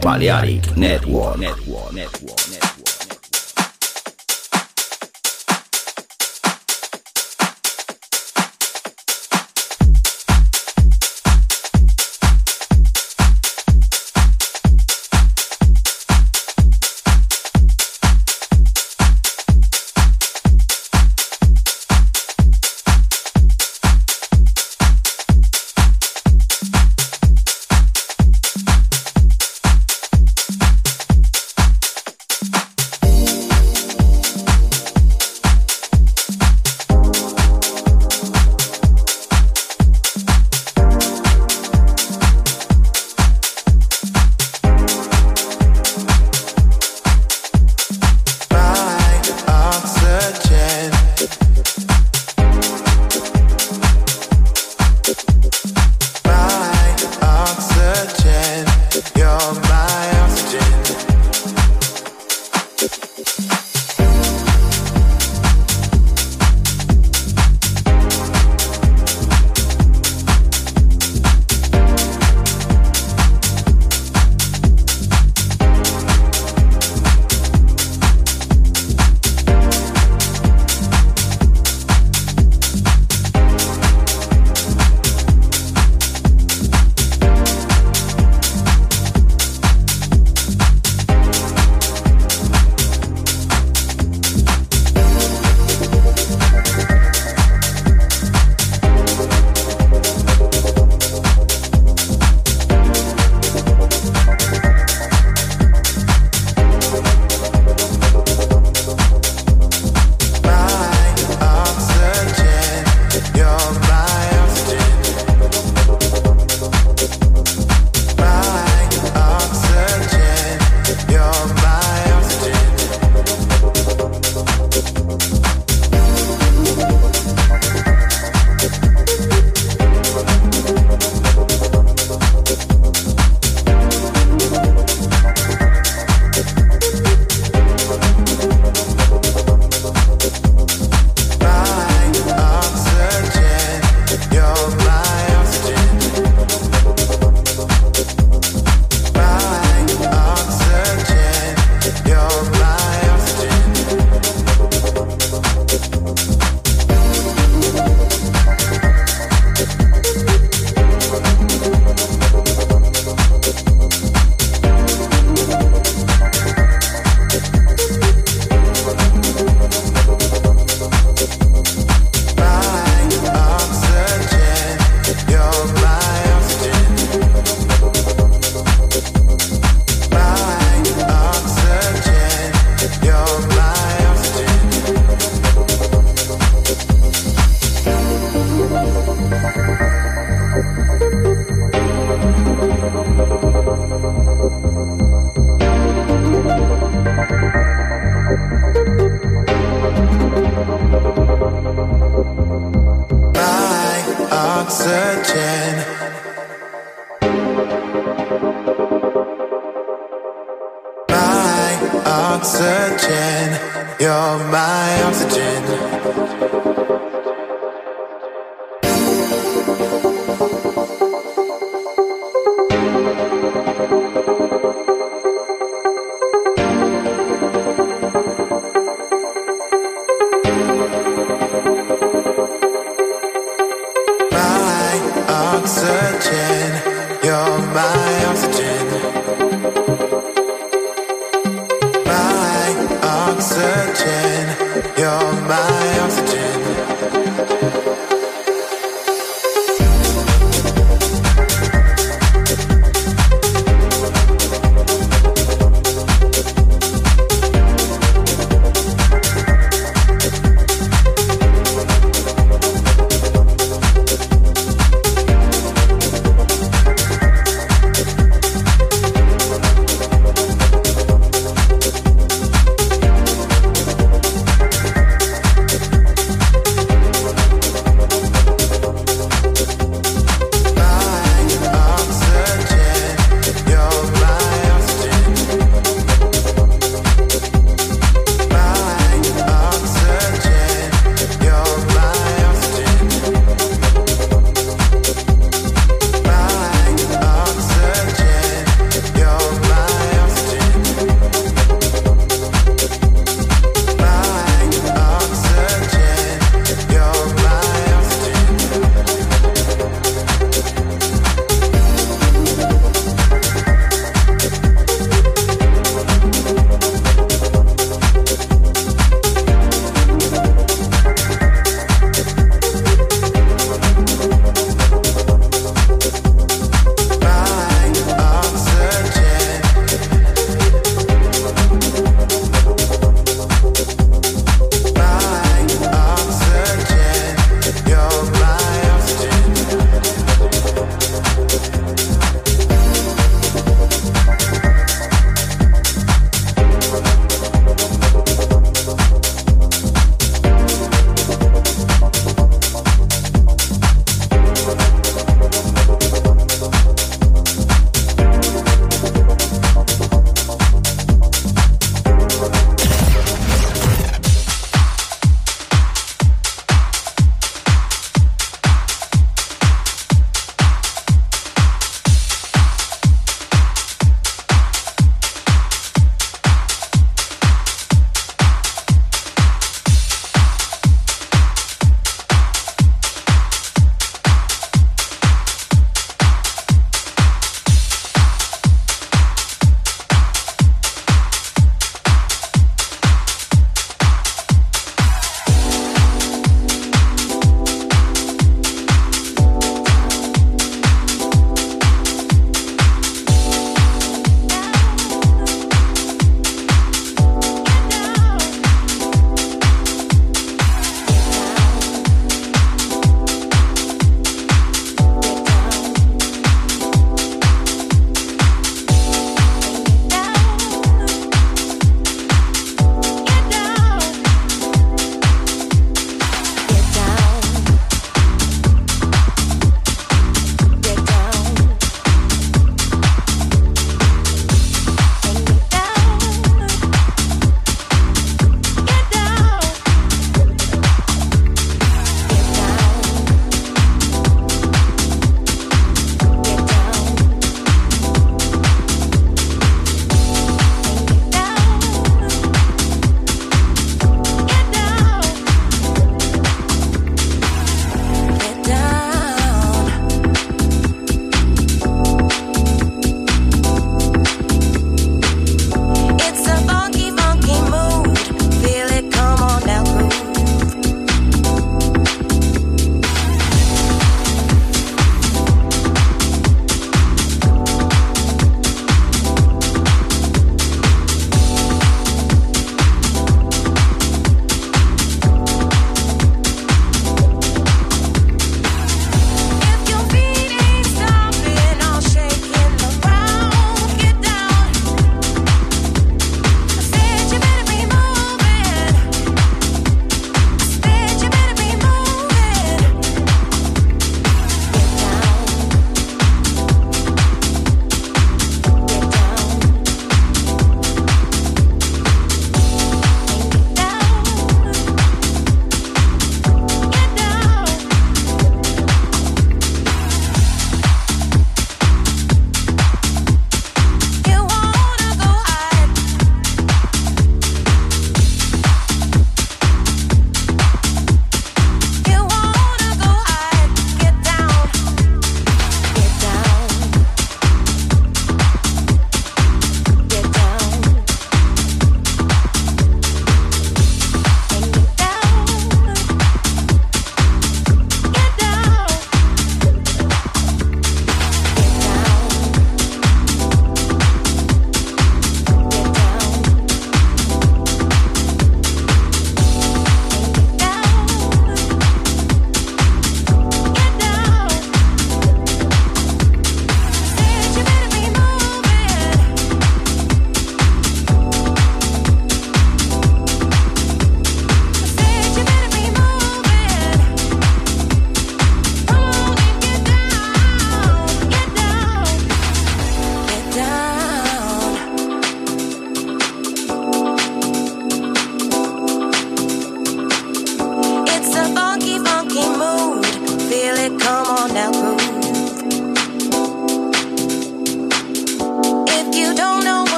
Balearic Network.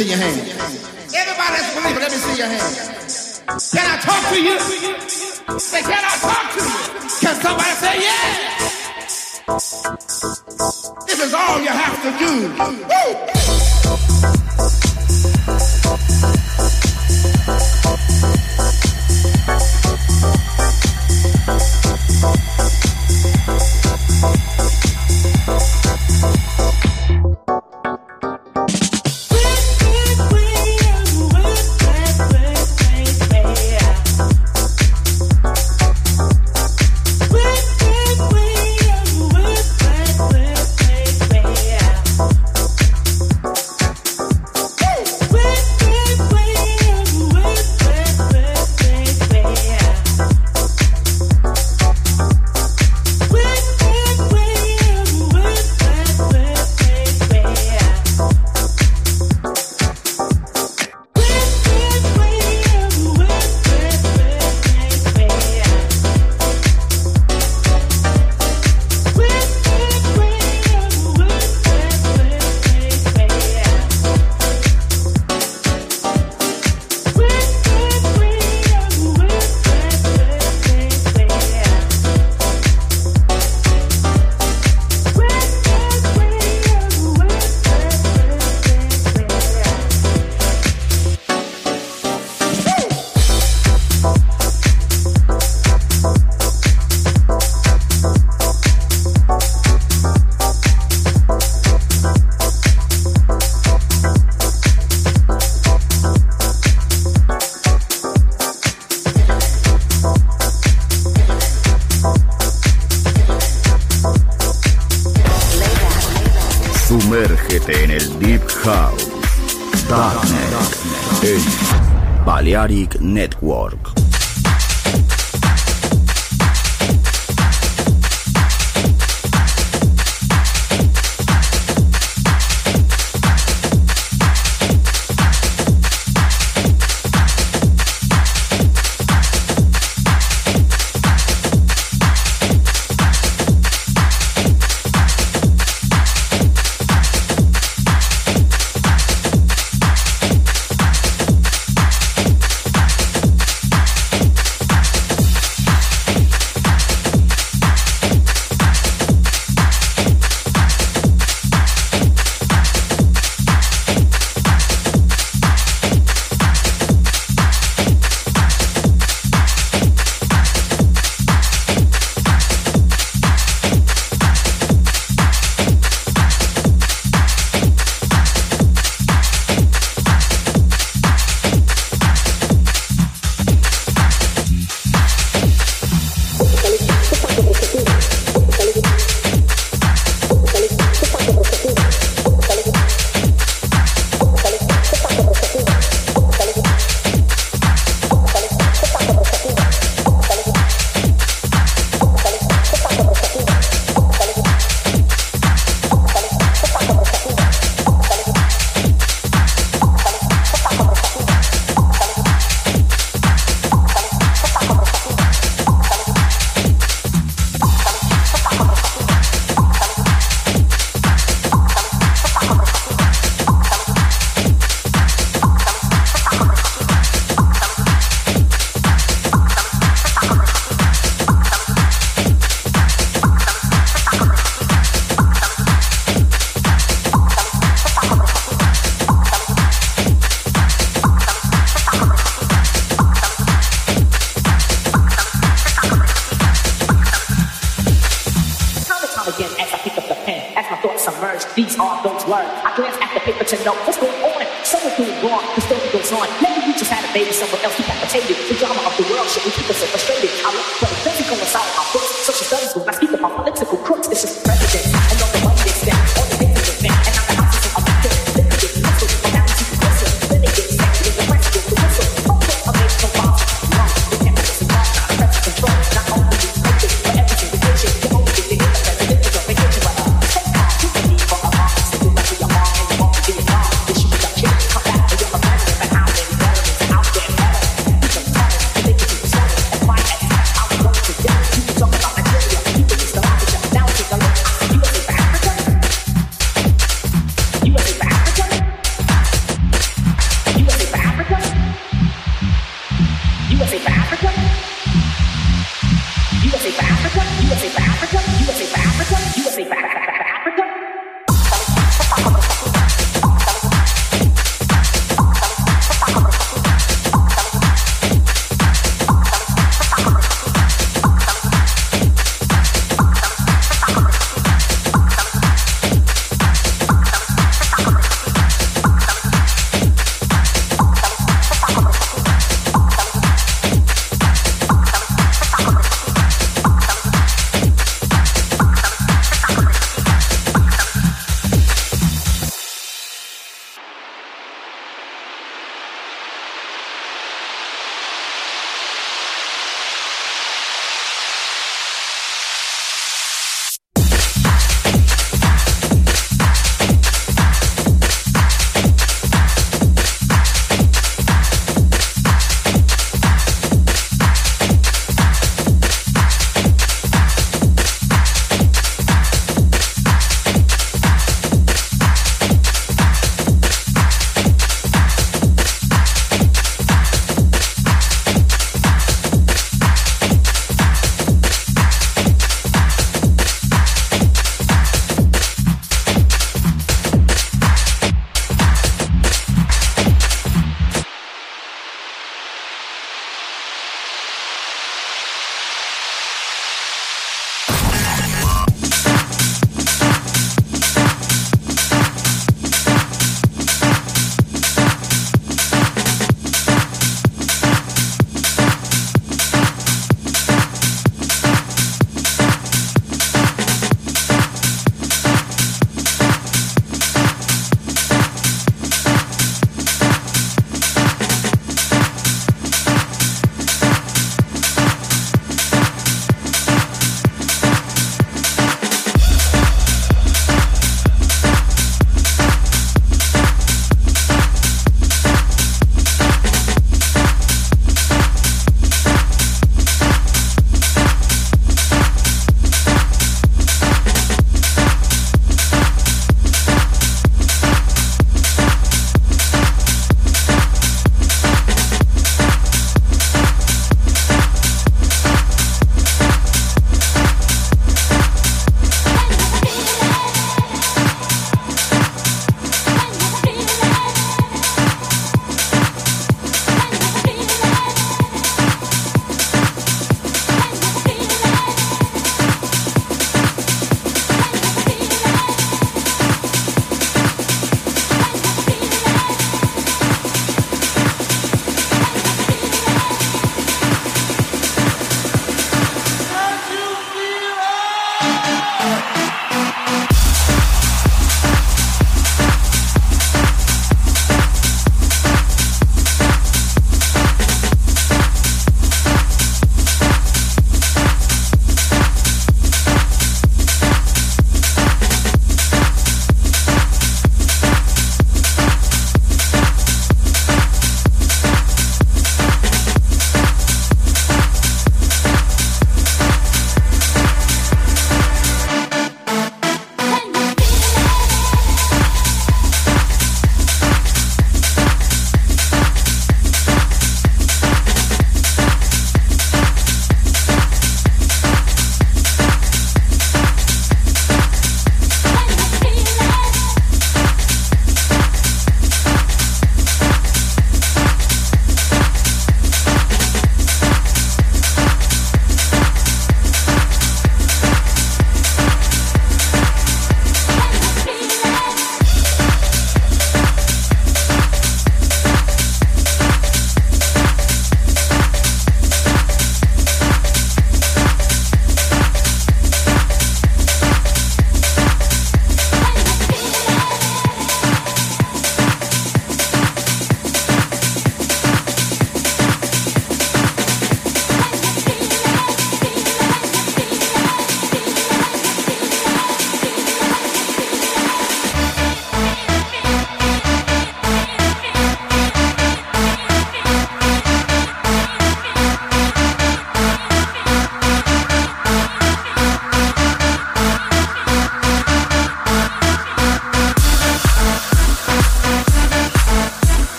in your hand. En Balearic words, these are those words. I glance at the paper to know what's going on. Someone's doing wrong, the story goes on. Maybe we just had a baby, someone else decapitated. The drama of the world should we keep us so frustrated. I look, but it doesn't coincide with my books. Social studies will not speak about political crooks. This is